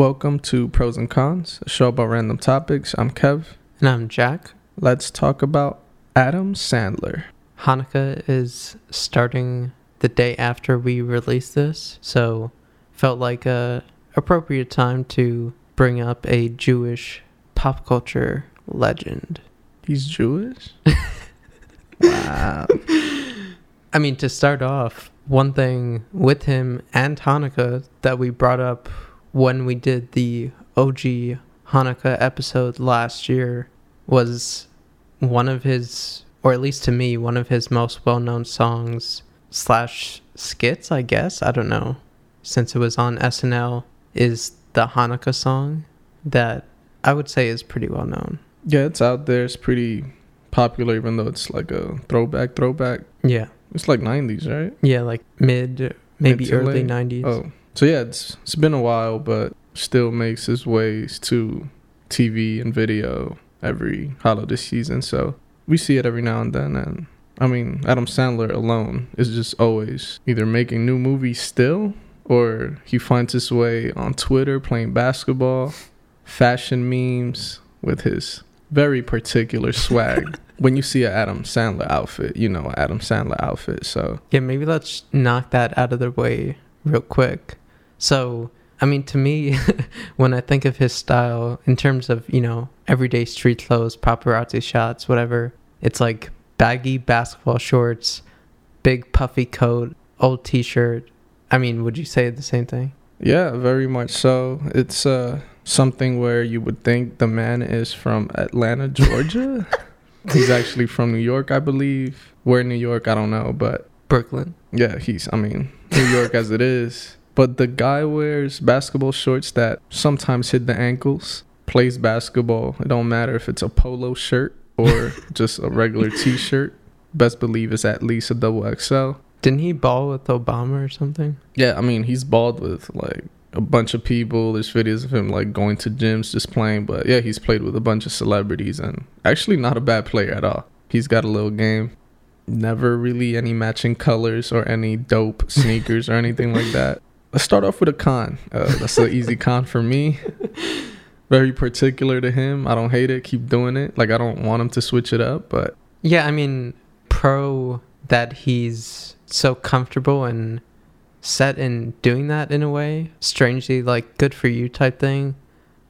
Welcome to Pros and Cons, a show about random topics. I'm Kev. And I'm Jack. Let's talk about Adam Sandler. Hanukkah is starting the day after we release this, so felt like a appropriate time to bring up a Jewish pop culture legend. He's Jewish? wow. I mean, to start off, one thing with him and Hanukkah that we brought up when we did the OG Hanukkah episode last year was one of his, or at least to me, one of his most well known songs slash skits, I guess. I don't know. Since it was on SNL, is the Hanukkah song that I would say is pretty well known. Yeah, it's out there. It's pretty popular, even though it's like a throwback, throwback. Yeah. It's like 90s, right? Yeah, like mid, maybe Mid early late? 90s. Oh, so yeah, it's it's been a while, but still makes his ways to TV and video every holiday season. So we see it every now and then. And I mean, Adam Sandler alone is just always either making new movies still, or he finds his way on Twitter playing basketball, fashion memes with his very particular swag. when you see an Adam Sandler outfit, you know Adam Sandler outfit. So Yeah, maybe let's knock that out of the way real quick. So, I mean, to me, when I think of his style in terms of, you know, everyday street clothes, paparazzi shots, whatever, it's like baggy basketball shorts, big puffy coat, old t shirt. I mean, would you say the same thing? Yeah, very much so. It's uh something where you would think the man is from Atlanta, Georgia. he's actually from New York, I believe. Where in New York, I don't know, but Brooklyn. yeah, he's I mean, New York as it is. But the guy wears basketball shorts that sometimes hit the ankles, plays basketball. It don't matter if it's a polo shirt or just a regular t-shirt. Best believe it's at least a double XL. Didn't he ball with Obama or something? Yeah, I mean he's balled with like a bunch of people. There's videos of him like going to gyms just playing. But yeah, he's played with a bunch of celebrities and actually not a bad player at all. He's got a little game. Never really any matching colors or any dope sneakers or anything like that. Let's start off with a con. Uh, that's an easy con for me. Very particular to him. I don't hate it. Keep doing it. Like I don't want him to switch it up, but Yeah, I mean, pro that he's so comfortable and set in doing that in a way. Strangely, like, good for you type thing.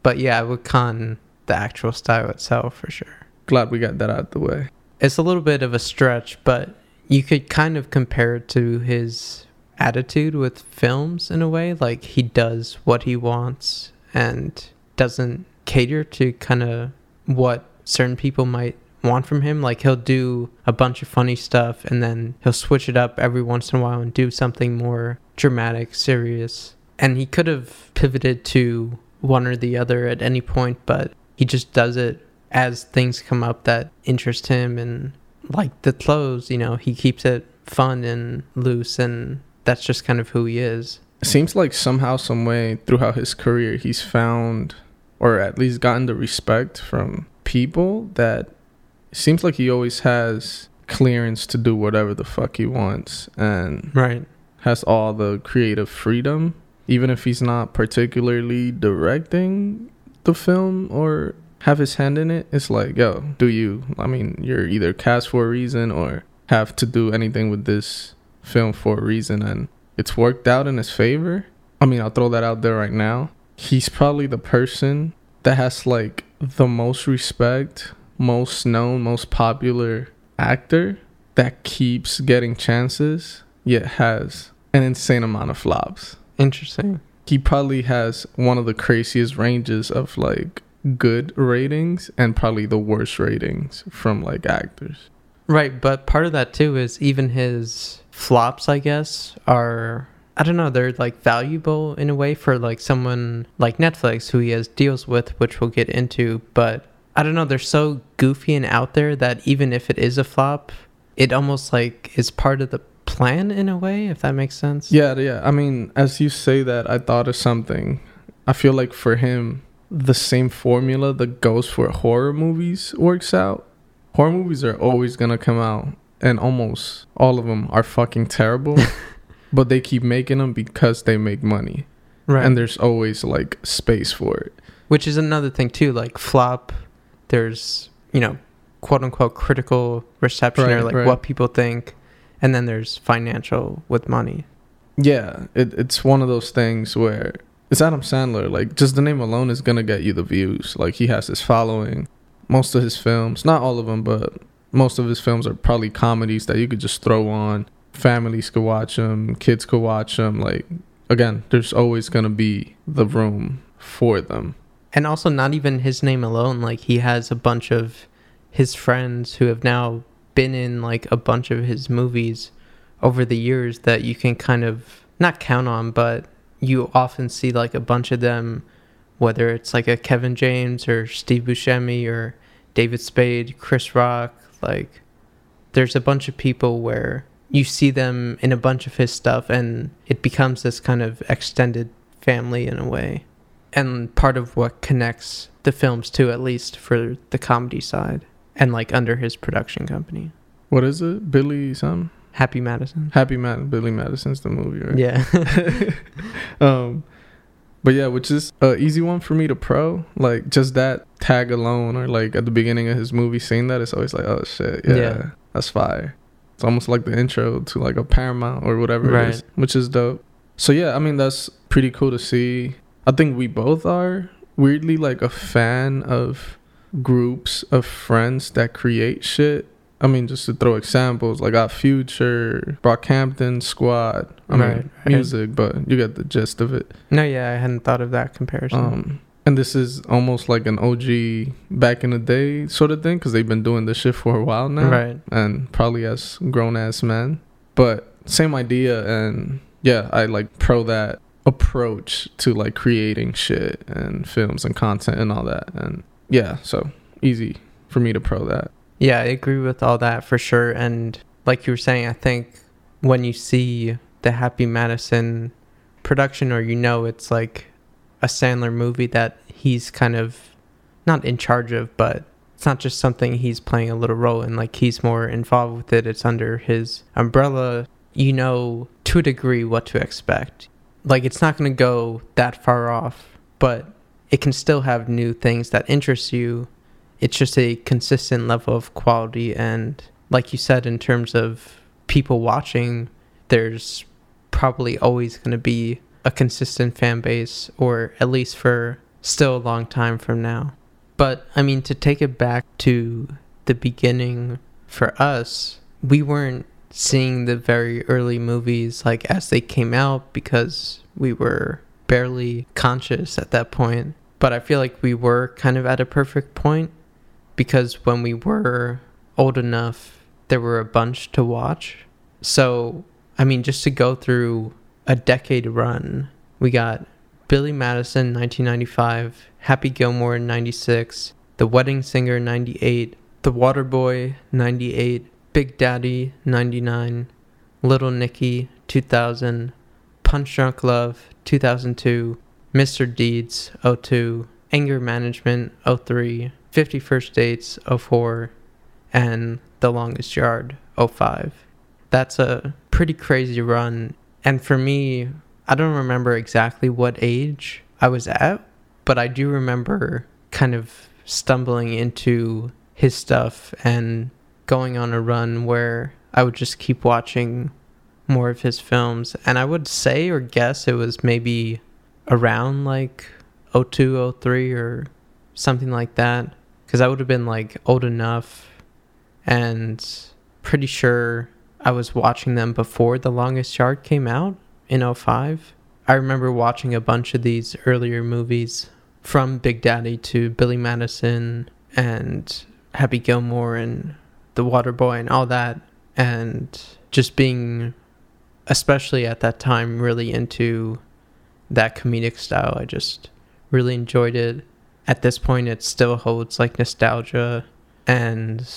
But yeah, I would con the actual style itself for sure. glad we got that out the way. It's a little bit of a stretch, but you could kind of compare it to his attitude with films in a way. Like, he does what he wants and doesn't cater to kind of what certain people might want from him. Like he'll do a bunch of funny stuff and then he'll switch it up every once in a while and do something more dramatic, serious. And he could have pivoted to one or the other at any point, but he just does it as things come up that interest him and like the clothes, you know, he keeps it fun and loose and that's just kind of who he is. It seems like somehow, some way throughout his career, he's found or at least gotten the respect from people that seems like he always has clearance to do whatever the fuck he wants and Right. has all the creative freedom, even if he's not particularly directing the film or have his hand in it. It's like, yo, do you? I mean, you're either cast for a reason or have to do anything with this film for a reason, and it's worked out in his favor. I mean, I'll throw that out there right now. He's probably the person that has like the most respect, most known, most popular actor that keeps getting chances, yet has an insane amount of flops. Interesting. He probably has one of the craziest ranges of like good ratings and probably the worst ratings from like actors. Right, but part of that too is even his flops, I guess, are I don't know, they're like valuable in a way for like someone like Netflix who he has deals with, which we'll get into, but I don't know, they're so goofy and out there that even if it is a flop, it almost like is part of the plan in a way, if that makes sense. Yeah, yeah. I mean, as you say that, I thought of something. I feel like for him, the same formula that goes for horror movies works out. Horror movies are always gonna come out, and almost all of them are fucking terrible. but they keep making them because they make money. Right. and there's always like space for it. Which is another thing too. Like flop, there's you know, quote unquote critical reception or like right. what people think, and then there's financial with money. Yeah, it, it's one of those things where it's Adam Sandler. Like, just the name alone is gonna get you the views. Like, he has his following. Most of his films, not all of them, but most of his films are probably comedies that you could just throw on. Families could watch them. Kids could watch them. Like, again, there's always gonna be the room for them. And also, not even his name alone. Like he has a bunch of his friends who have now been in like a bunch of his movies over the years that you can kind of not count on, but you often see like a bunch of them, whether it's like a Kevin James or Steve Buscemi or David Spade, Chris Rock. Like, there's a bunch of people where you see them in a bunch of his stuff, and it becomes this kind of extended family in a way and part of what connects the films to at least for the comedy side, and like under his production company, What is it? Billy some Happy Madison. Happy Mad Billy Madison's the movie, right? Yeah, um but yeah which is a easy one for me to pro like just that tag alone or like at the beginning of his movie seeing that it's always like oh shit yeah, Yeah. that's fire it's almost like the intro to like a paramount or whatever Right. is which is dope so yeah i mean that's pretty cool to see i think we both are weirdly like a fan of groups of friends that create shit I mean, just to throw examples, like Odd Future, Brockhampton Squad. I Right, mean, right. music, but you get the gist of it. no, yeah, I hadn't thought of that comparison. Um, and this is almost like an OG back in the day sort of thing because they've been doing this shit for a while now, right, and probably as grown ass men. But same idea, and yeah, I like pro that approach to like creating shit and films and content and all that. And yeah, so easy for me to pro that. yeah, I agree with all that for sure. And like you were saying, I think when you see the Happy Madison production, or you know it's like a Sandler movie that he's kind of not in charge of, but it's not just something he's playing a little role in. Like he's more involved with it. It's under his umbrella. You know to a degree what to expect. Like it's not going to go that far off, but it can still have new things that interest you. It's just a consistent level of quality. And like you said, in terms of people watching, there's probably always going to be a consistent fan base, or at least for still a long time from now. But I mean, to take it back to the beginning for us, we weren't seeing the very early movies like as they came out because we were barely conscious at that point. But I feel like we were kind of at a perfect point because when we were old enough, there were a bunch to watch. So, I mean, just to go through a decade run, we got Billy Madison 1995, Happy Gilmore 96, The Wedding Singer 98, The Waterboy 98, Big Daddy 99, Little Nicky 2000, Punch Drunk Love 2002, Mr. Deeds 02, Anger Management 03, 50 First Dates 04, and The Longest Yard 05. That's a pretty crazy run. And for me, I don't remember exactly what age I was at, but I do remember kind of stumbling into his stuff and going on a run where I would just keep watching more of his films. And I would say or guess it was maybe around like 02, 03 or something like that. Because I would have been like old enough and pretty sure I was watching them before The Longest Yard came out in 05. I remember watching a bunch of these earlier movies from Big Daddy to Billy Madison and Happy Gilmore and The Waterboy and all that. And just being, especially at that time, really into that comedic style. I just really enjoyed it. At this point, it still holds like nostalgia. And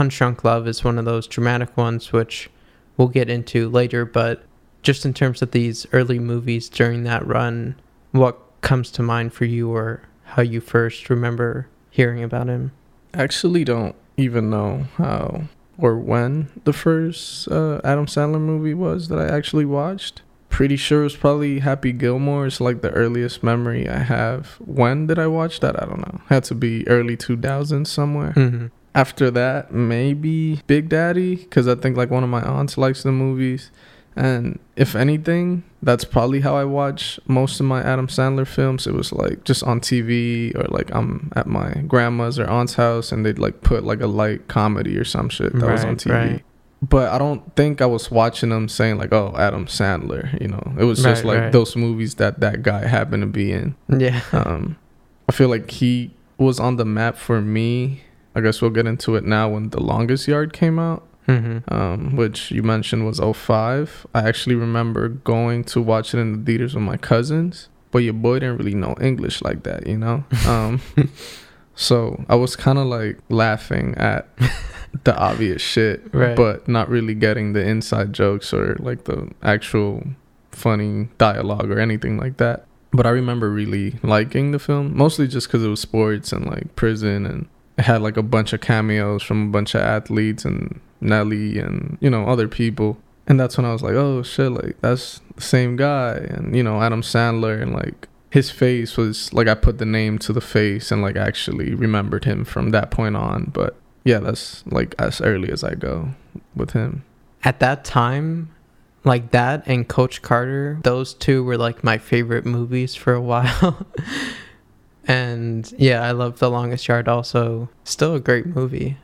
Punch Drunk Love is one of those dramatic ones, which we'll get into later. But just in terms of these early movies during that run, what comes to mind for you or how you first remember hearing about him? actually don't even know how or when the first uh, Adam Sandler movie was that I actually watched. pretty sure it was probably Happy Gilmore. It's like the earliest memory I have. When did I watch that? I don't know. Had to be early 2000s somewhere. hmm After that, maybe Big Daddy, because I think like one of my aunts likes the movies. And if anything, that's probably how I watch most of my Adam Sandler films. It was like just on TV or like I'm at my grandma's or aunt's house and they'd like put like a light comedy or some shit that was on TV. right. But I don't think I was watching them saying like, "Oh, Adam Sandler," you know. It was just Right, like right. those movies that that guy happened to be in. Yeah. Um, I feel like he was on the map for me. I guess we'll get into it now when The Longest Yard came out, hmm um, which you mentioned was 05. I actually remember going to watch it in the theaters with my cousins, but your boy didn't really know English like that, you know? Um, so I was kind of like laughing at the obvious shit, Right. but not really getting the inside jokes or like the actual funny dialogue or anything like that. But I remember really liking the film, mostly just because it was sports and like prison, and it had like a bunch of cameos from a bunch of athletes and Nelly and you know other people. And that's when I was like, oh shit, like that's the same guy, and you know Adam Sandler, and like his face was like I put the name to the face and like actually remembered him from that point on. But yeah, that's like as early as I go with him. At that time, like that and Coach Carter, those two were like my favorite movies for a while. And yeah, I love The Longest Yard also. Still a great movie.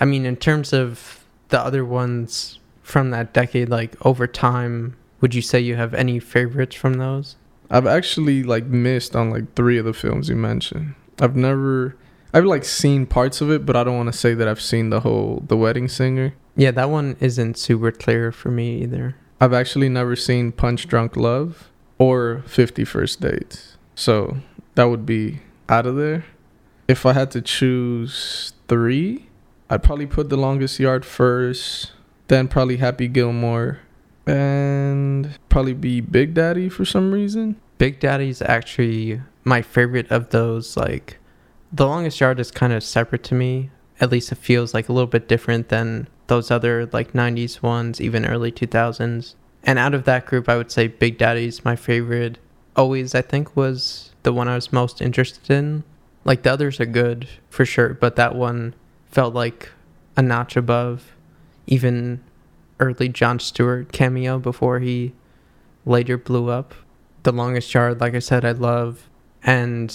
I mean, in terms of the other ones from that decade, like over time, would you say you have any favorites from those? I've actually like missed on like three of the films you mentioned. I've never I've like seen parts of it, but I don't want to say that I've seen the whole The Wedding Singer. Yeah, that one isn't super clear for me either. I've actually never seen Punch Drunk Love or 50 First Dates. So that would be out of there. If I had to choose three, I'd probably put The Longest Yard first, then probably Happy Gilmore, and probably be Big Daddy for some reason. Big Daddy's actually my favorite of those. Like, The Longest Yard is kind of separate to me. At least it feels like a little bit different than those other like 90s ones, even early 2000s. And out of that group, I would say Big Daddy's my favorite. Always, I think, was the one I was most interested in. Like, the others are good for sure, but that one felt like a notch above even early Jon Stewart cameo before he later blew up. The Longest Yard, like I said, I love. And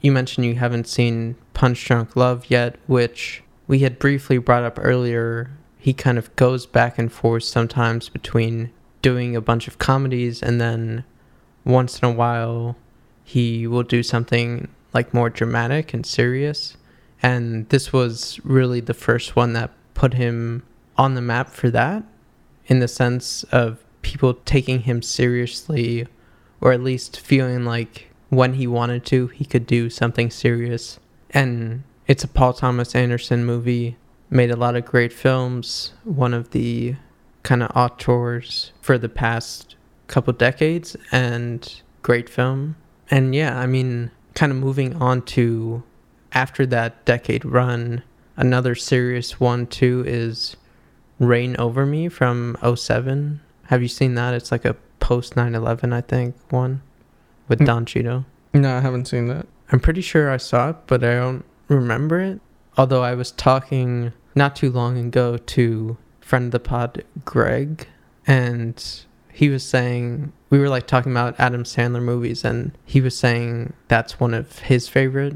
you mentioned you haven't seen Punch Drunk Love yet, which we had briefly brought up earlier. He kind of goes back and forth sometimes between doing a bunch of comedies and then once in a while he will do something like more dramatic and serious. And this was really the first one that put him on the map for that in the sense of people taking him seriously or at least feeling like when he wanted to he could do something serious and it's a paul thomas anderson movie made a lot of great films one of the kind of auteurs for the past couple decades and great film and yeah i mean kind of moving on to after that decade run another serious one too is Reign Over Me from 07. Have you seen that? It's like a post 9/11, I think, one with Mm. Don Cheadle. No, I haven't seen that. I'm pretty sure I saw it, but I don't remember it. Although I was talking not too long ago to friend of the pod Greg and he was saying we were like talking about Adam Sandler movies and he was saying that's one of his favorite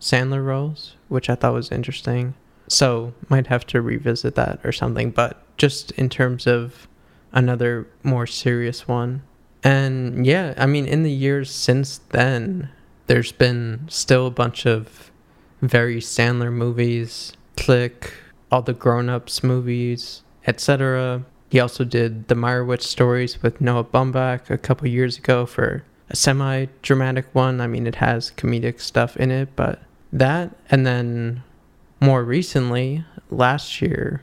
Sandler roles, which I thought was interesting. So might have to revisit that or something, but just in terms of another more serious one. And yeah, I mean in the years since then, there's been still a bunch of very Sandler movies, Click, all the grown-ups movies, etc. He also did the Meyerowitz stories with Noah Baumbach a couple years ago for a semi-dramatic one. I mean, it has comedic stuff in it, but that and then more recently, last year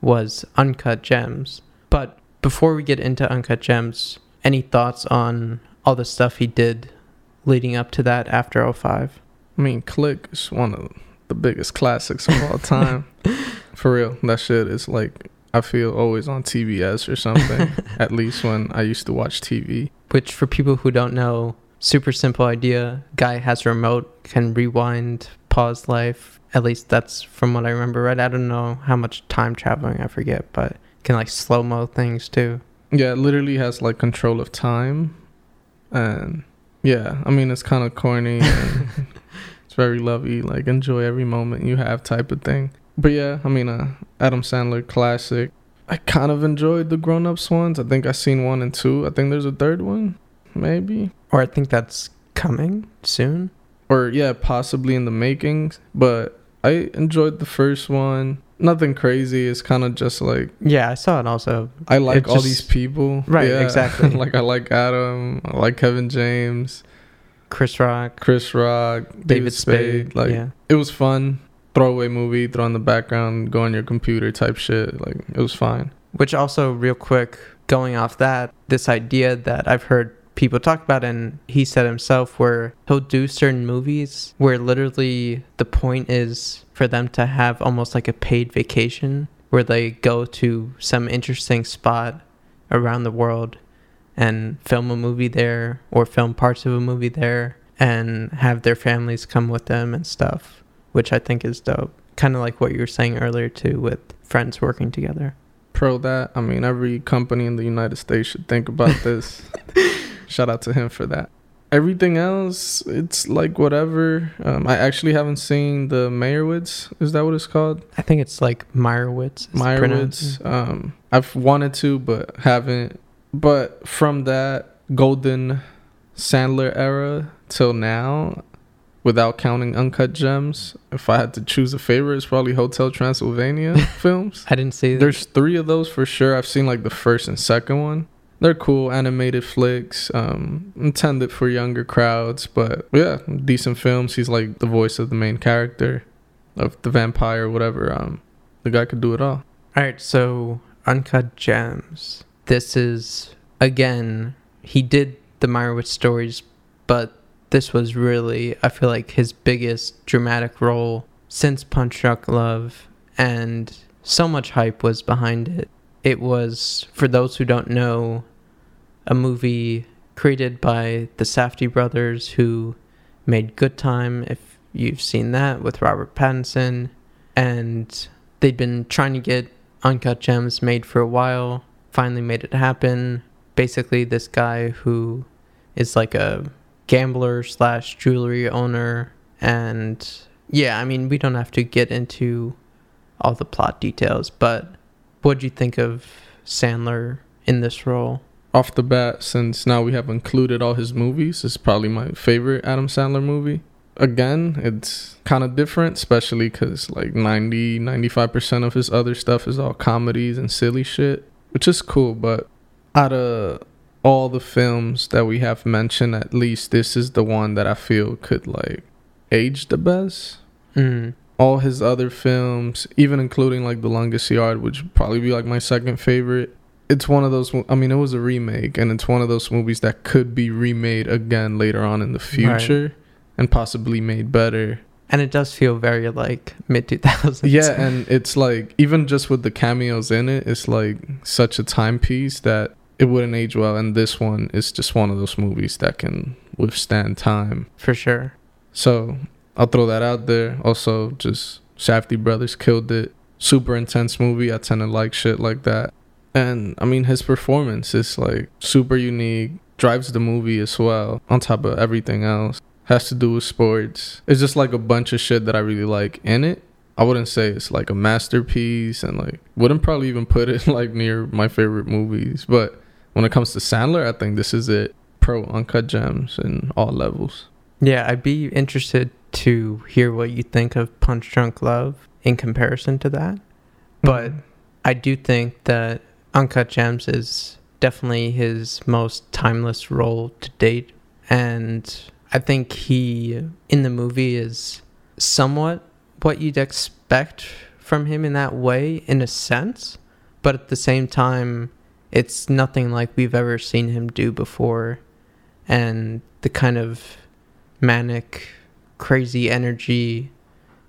was Uncut Gems. But before we get into Uncut Gems, any thoughts on all the stuff he did leading up to that after 05? I mean, Click is one of the biggest classics of all time. For real, that shit is like I feel always on TBS or something. at least when I used to watch TV. Which, for people who don't know, super simple idea. Guy has a remote, can rewind, pause life. At least that's from what I remember. Right? I don't know how much time traveling I forget, but can like slow mo things too. Yeah, it literally has like control of time, and yeah, I mean it's kind of corny. And it's very lovey, like enjoy every moment you have type of thing. But yeah, I mean, uh, Adam Sandler classic. I kind of enjoyed the grown ups ones. I think I seen one and two. I think there's a third one, maybe. Or I think that's coming soon. Or yeah, possibly in the making. But I enjoyed the first one. Nothing crazy. It's kind of just like Yeah, I saw it also. I like It all just- these people. Right, Yeah. exactly. like I like Adam. I like Kevin James, Chris Rock, Chris Rock, David, David Spade. Spade. Like yeah. it was fun. Throwaway movie, throw in the background, go on your computer type shit. Like it was fine. Which also, real quick, going off that, this idea that I've heard people talk about, and he said himself, where he'll do certain movies where literally the point is for them to have almost like a paid vacation where they go to some interesting spot around the world and film a movie there or film parts of a movie there and have their families come with them and stuff, which I think is dope. Kind of like what you were saying earlier, too, with friends working together. Pro that. I mean, every company in the United States should think about this. Shout out to him for that. Everything else, it's like whatever. Um, I actually haven't seen the Meyerowitz. Is that what it's called? I think it's like Meyerowitz. Meyerowitz. Um, I've wanted to, but haven't. But from that golden Sandler era till now, without counting Uncut Gems, if I had to choose a favorite, it's probably Hotel Transylvania films. I didn't see. There's three of those for sure. I've seen like the first and second one. They're cool animated flicks, um, intended for younger crowds, but yeah, decent films. He's like the voice of the main character of the vampire, whatever. Um, the guy could do it all. All right, so Uncut Gems. This is again. He did the Meyerowitz stories, but this was really, I feel like, his biggest dramatic role since Punch Drunk Love, and so much hype was behind it. It was, for those who don't know, a movie created by the Safdie brothers who made Good Time, if you've seen that, with Robert Pattinson. And they'd been trying to get Uncut Gems made for a while, finally made it happen. Basically, this guy who is like a gambler slash jewelry owner. And yeah, I mean, we don't have to get into all the plot details, but what'd you think of Sandler in this role? Off the bat, since now we have included all his movies, it's probably my favorite Adam Sandler movie. Again, it's kind of different, especially because like 90, 95% of his other stuff is all comedies and silly shit, which is cool. But out of all the films that we have mentioned, at least this is the one that I feel could like age the best. Mm. all his other films, even including like The Longest Yard, which would probably be like my second favorite. It's one of those. I mean, it was a remake, and it's one of those movies that could be remade again later on in the future, and possibly made better. And it does feel very like mid 2000s. Yeah, and it's like even just with the cameos in it, it's like such a timepiece that it wouldn't age well. And this one is just one of those movies that can withstand time. for sure. So I'll throw that out there. Also, just Safdie brothers killed it. Super intense movie. I tend to like shit like that. And I mean, his performance is like super unique. Drives the movie as well. On top of everything else, has to do with sports. It's just like a bunch of shit that I really like in it. I wouldn't say it's like a masterpiece, and like wouldn't probably even put it like near my favorite movies. But when it comes to Sandler, I think this is it. Pro uncut gems in all levels. Yeah, I'd be interested to hear what you think of Punch Drunk Love in comparison to that. But Mhm. I do think that Uncut Gems is definitely his most timeless role to date. And I think he, in the movie, is somewhat what you'd expect from him in that way, in a sense. But at the same time, it's nothing like we've ever seen him do before. And the kind of manic, crazy energy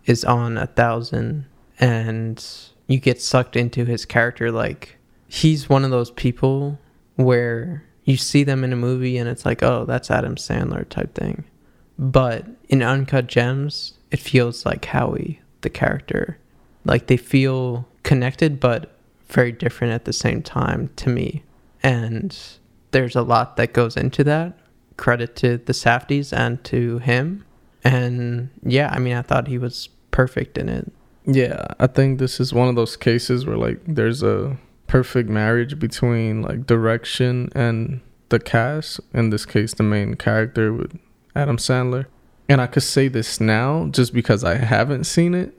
is on a thousand. And you get sucked into his character. Like he's one of those people where you see them in a movie and it's like, oh, that's Adam Sandler type thing. But in Uncut Gems, it feels like Howie, the character. Like they feel connected, but very different at the same time to me. And there's a lot that goes into that. Credit to the Safdies and to him. And yeah, I mean, I thought he was perfect in it. Yeah, I think this is one of those cases where like there's a perfect marriage between like direction and the cast. In this case, the main character with Adam Sandler. And I could say this now just because I haven't seen it,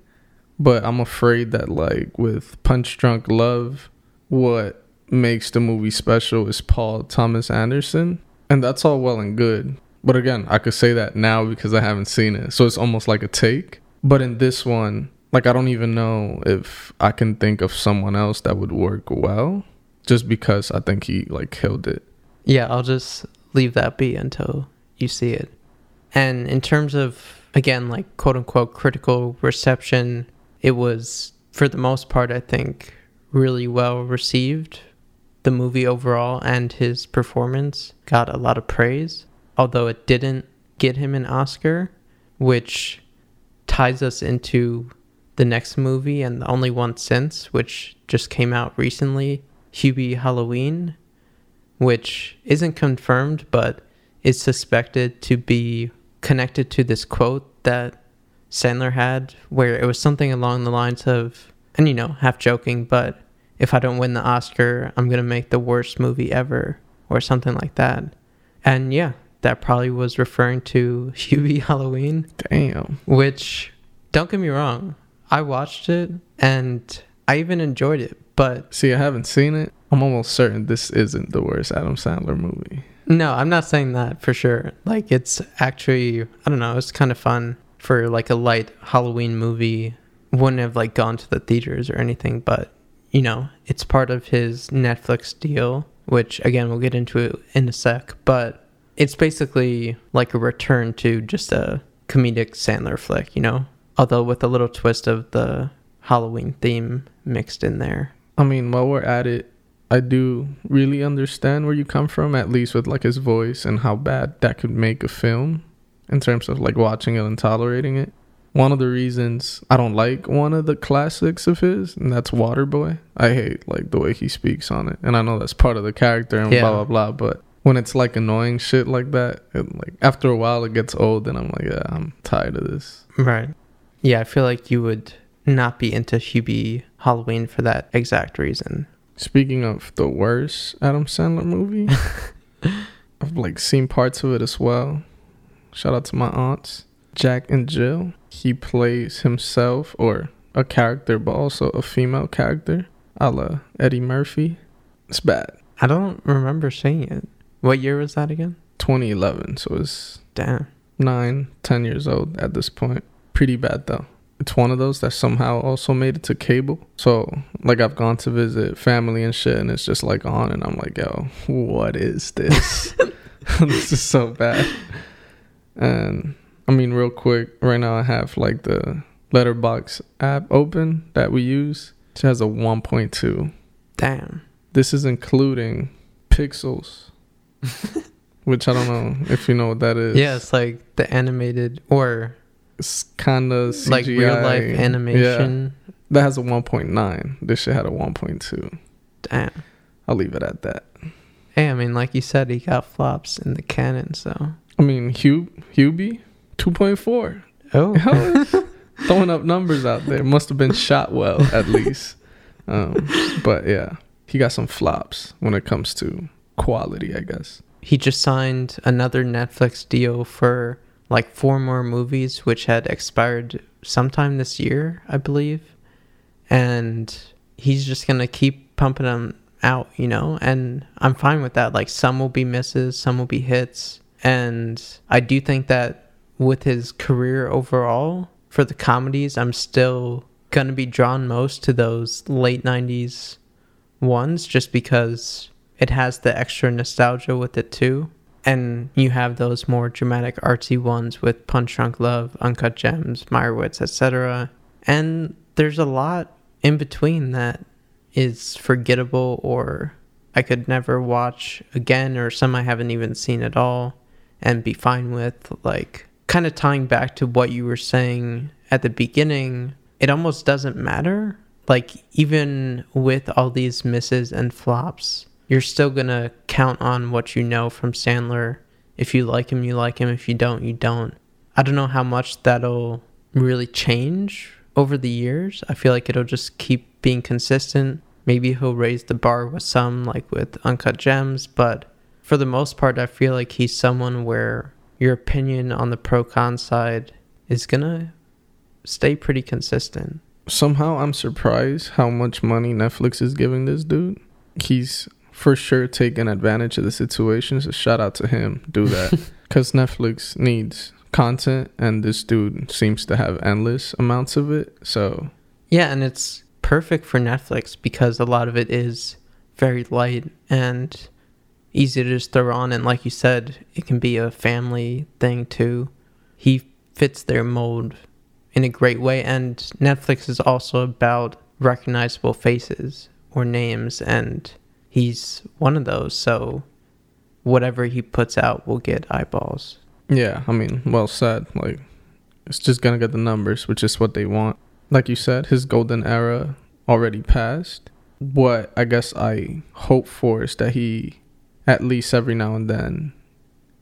but I'm afraid that like with Punch Drunk Love, what makes the movie special is Paul Thomas Anderson, and that's all well and good. But again, I could say that now because I haven't seen it. So it's almost like a take. But in this one, like I don't even know if I can think of someone else that would work well just because I think he like killed it. Yeah, I'll just leave that be until you see it. And in terms of again like quote unquote critical reception, it was for the most part I think really well received. The movie overall and his performance got a lot of praise, although it didn't get him an Oscar, which ties us into the next movie and the only one since, which just came out recently, Hubie Halloween, which isn't confirmed but is suspected to be connected to this quote that Sandler had, where it was something along the lines of, and you know, half joking, but if I don't win the Oscar, I'm going to make the worst movie ever, or something like that. And yeah, that probably was referring to Hubie Halloween. Damn. Which, don't get me wrong, I watched it and I even enjoyed it, but See, I haven't seen it. I'm almost certain this isn't the worst Adam Sandler movie. no, I'm not saying that for sure. Like it's actually, I don't know, it's kind of fun for like a light Halloween movie. Wouldn't have like gone to the theaters or anything, but you know, it's part of his Netflix deal, which again we'll get into in a sec, but it's basically like a return to just a comedic Sandler flick, you know? Although with a little twist of the Halloween theme mixed in there. I mean, while we're at it, I do really understand where you come from, at least with like his voice and how bad that could make a film in terms of like watching it and tolerating it. One of the reasons I don't like one of the classics of his, and that's Waterboy. I hate like the way he speaks on it, and I know that's part of the character and Yeah. blah blah blah. But when it's like annoying shit like that, it, like after a while it gets old, and I'm like, yeah, I'm tired of this. Right. Yeah, I feel like you would not be into Hubie Halloween for that exact reason. Speaking of the worst Adam Sandler movie, I've like seen parts of it as well. Shout out to my aunts, Jack and Jill. He plays himself or a character, but also a female character, a la Eddie Murphy. It's bad. I don't remember seeing it. What year was that again? 2011, so it's Damn. nine, ten years old at this point. Pretty bad though. It's one of those that somehow also made it to cable. So like I've gone to visit family and shit, and it's just like on, and I'm like, yo, what is this? this is so bad. And I mean, real quick, right now I have like the Letterboxd app open that we use. It has a 1.2. Damn. This is including pixels, which I don't know if you know what that is. Yeah, it's like the animated or it's kind of like real life animation. Yeah, that has a 1.9. This shit had a 1.2. Damn. I'll leave it at that. Hey, I mean, like you said, he got flops in the canon, so. I mean, Hugh Hubie 2.4. Oh. Throwing up numbers out there. Must have been shot well at least. Um, but yeah, he got some flops when it comes to quality, I guess. he just signed another Netflix deal for like four more movies, which had expired sometime this year, I believe. And he's just gonna keep pumping them out, you know. And I'm fine with that. Like some will be misses, some will be hits, and I do think that with his career overall for the comedies, I'm still gonna be drawn most to those late '90s ones, just because it has the extra nostalgia with it too. And you have those more dramatic artsy ones with Punch Drunk Love, Uncut Gems, Meyerowitz, etc. And there's a lot in between that is forgettable or I could never watch again or some I haven't even seen at all and be fine with like kind of tying back to what you were saying at the beginning it almost doesn't matter. Like even with all these misses and flops you're still going to count on what you know from Sandler. If you like him you like him. If you don't you don't. I don't know how much that'll really change over the years. I feel like it'll just keep being consistent. Maybe he'll raise the bar with some like with uncut gems but for the most part i feel like he's someone where your opinion on the pro con side is gonna stay pretty consistent Somehow I'm surprised how much money Netflix is giving this dude. He's for sure taking advantage of the situation. So shout out to him. Do that. Because Netflix needs content and this dude seems to have endless amounts of it. So yeah and it's perfect for netflix because a lot of it is very light and easy to just throw on and like you said it can be a family thing too he fits their mold in a great way and netflix is also about recognizable faces or names and he's one of those so whatever he puts out will get eyeballs Yeah, I mean, well said. Like, it's just gonna get the numbers, which is what they want. Like you said, his golden era already passed. What I guess I hope for is that he, at least every now and then,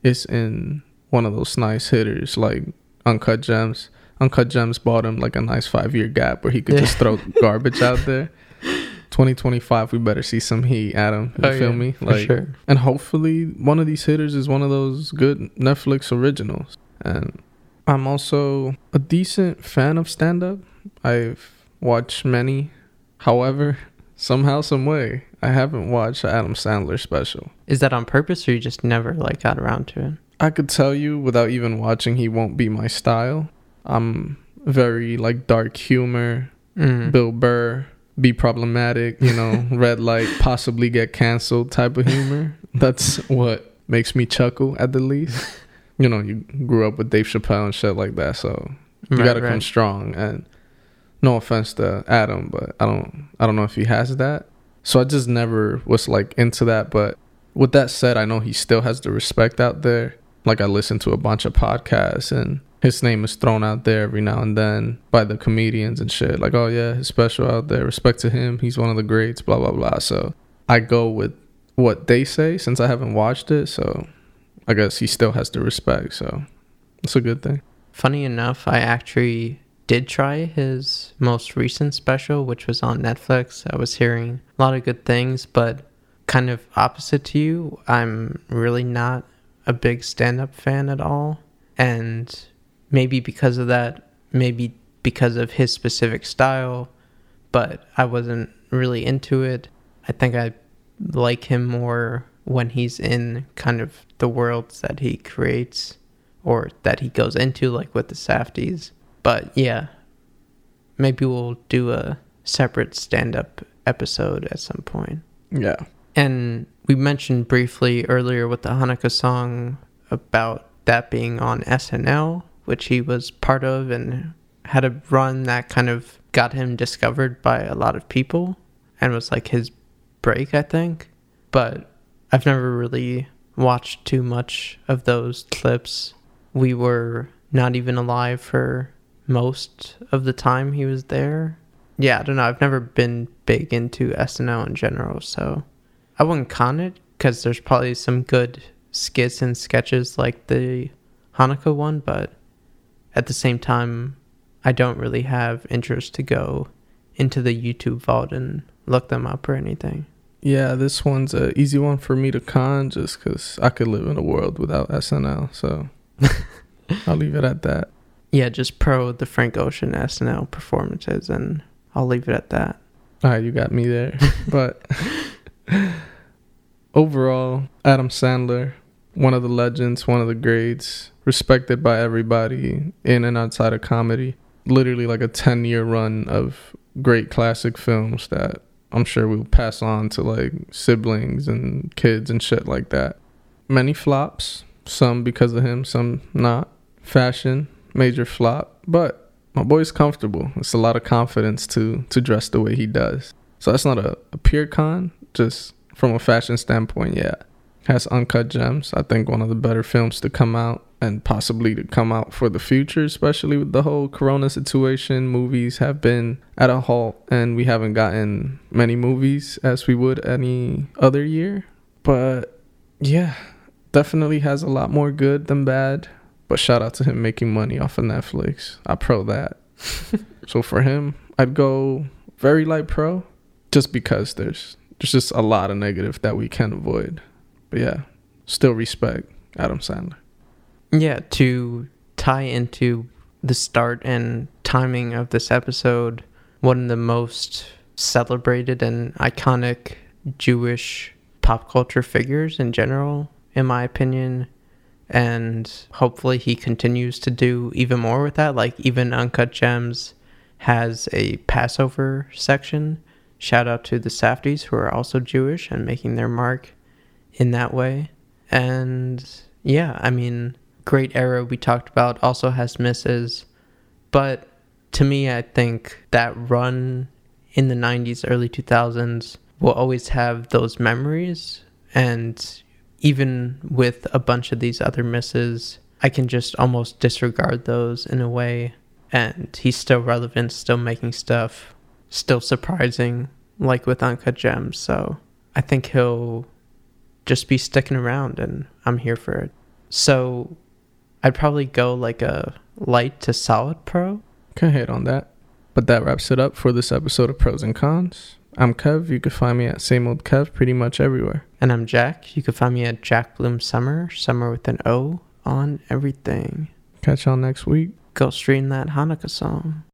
is in one of those nice hitters like Uncut Gems. Uncut Gems bought him like a nice five year gap where he could just throw garbage out there. 2025, we better see some heat, Adam. You Oh, feel yeah, me? for sure. And hopefully, one of these hitters is one of those good Netflix originals. And I'm also a decent fan of stand up. I've watched many. However, somehow, some way, I haven't watched Adam Sandler special. is that on purpose or you just never like got around to it I could tell you without even watching, he won't be my style. I'm very like dark humor, mm. Bill Burr, be problematic, you know, red light, possibly get canceled type of humor. That's what makes me chuckle at the least. You know, you grew up with Dave Chappelle and shit like that, so you Right, gotta come strong. And no offense to Adam, but I don't, I don't know if he has that. So I just never was like into that. But with that said, I know he still has the respect out there. Like I listen to a bunch of podcasts and his name is thrown out there every now and then by the comedians and shit. Like, oh yeah, his special out there. Respect to him. He's one of the greats. Blah blah blah. So I go with what they say since I haven't watched it. So I guess he still has the respect. So it's a good thing. Funny enough, I actually did try his most recent special, which was on Netflix. I was hearing a lot of good things, but kind of opposite to you, I'm really not a big stand up fan at all. And maybe because of that, maybe because of his specific style, but I wasn't really into it. I think I like him more when he's in kind of the worlds that he creates or that he goes into, like with the Safdies. But yeah, maybe we'll do a separate stand up episode at some point. Yeah. And we mentioned briefly earlier with the Hanukkah song about that being on SNL, which he was part of and had a run that kind of got him discovered by a lot of people and was like his break, I think. But I've never really watched too much of those clips. We were not even alive for most of the time he was there. Yeah, I don't know. I've never been big into SNL in general, so I wouldn't con it because there's probably some good skits and sketches like the Hanukkah one, but at the same time, I don't really have interest to go into the YouTube vault and look them up or anything. Yeah, this one's a easy one for me to con just because I could live in a world without SNL. So I'll leave it at that. Yeah, just pro the Frank Ocean SNL performances, and I'll leave it at that. All right, you got me there. but overall, Adam Sandler, one of the legends, one of the greats, respected by everybody in and outside of comedy. Literally like a 10 year run of great classic films that I'm sure we'll pass on to like siblings and kids and shit like that. Many flops, some because of him, some not. Fashion, major flop, but my boy's comfortable. It's a lot of confidence to to dress the way he does. So that's not a, a pure con, just from a fashion standpoint, yeah. Has Uncut Gems. I think one of the better films to come out and possibly to come out for the future, especially with the whole corona situation. Movies have been at a halt and we haven't gotten many movies as we would any other year. But yeah, definitely has a lot more good than bad. But shout out to him making money off of Netflix. I pro that. so for him, I'd go very light pro just because there's there's just a lot of negative that we can avoid. But yeah, still respect Adam Sandler. Yeah, to tie into the start and timing of this episode, one of the most celebrated and iconic Jewish pop culture figures in general, in my opinion. And hopefully he continues to do even more with that. Like even Uncut Gems has a Passover section. Shout out to the Safdies who are also Jewish and making their mark in that way. And yeah, I mean, great era we talked about also has misses. But to me, I think that run in the 90s, early 2000s will always have those memories. And even with a bunch of these other misses, I can just almost disregard those in a way. And he's still relevant, still making stuff, still surprising, like with Uncut Gems. So I think he'll just be sticking around, and I'm here for it. So I'd probably go like a light to solid pro. Can hit on that. But that wraps it up for this episode of Pros and Cons. I'm Kev. You can find me at same old Kev pretty much everywhere. And I'm Jack. You can find me at Jack Bloom Summer, summer with an O on everything. Catch y'all next week. Go stream that Hanukkah song.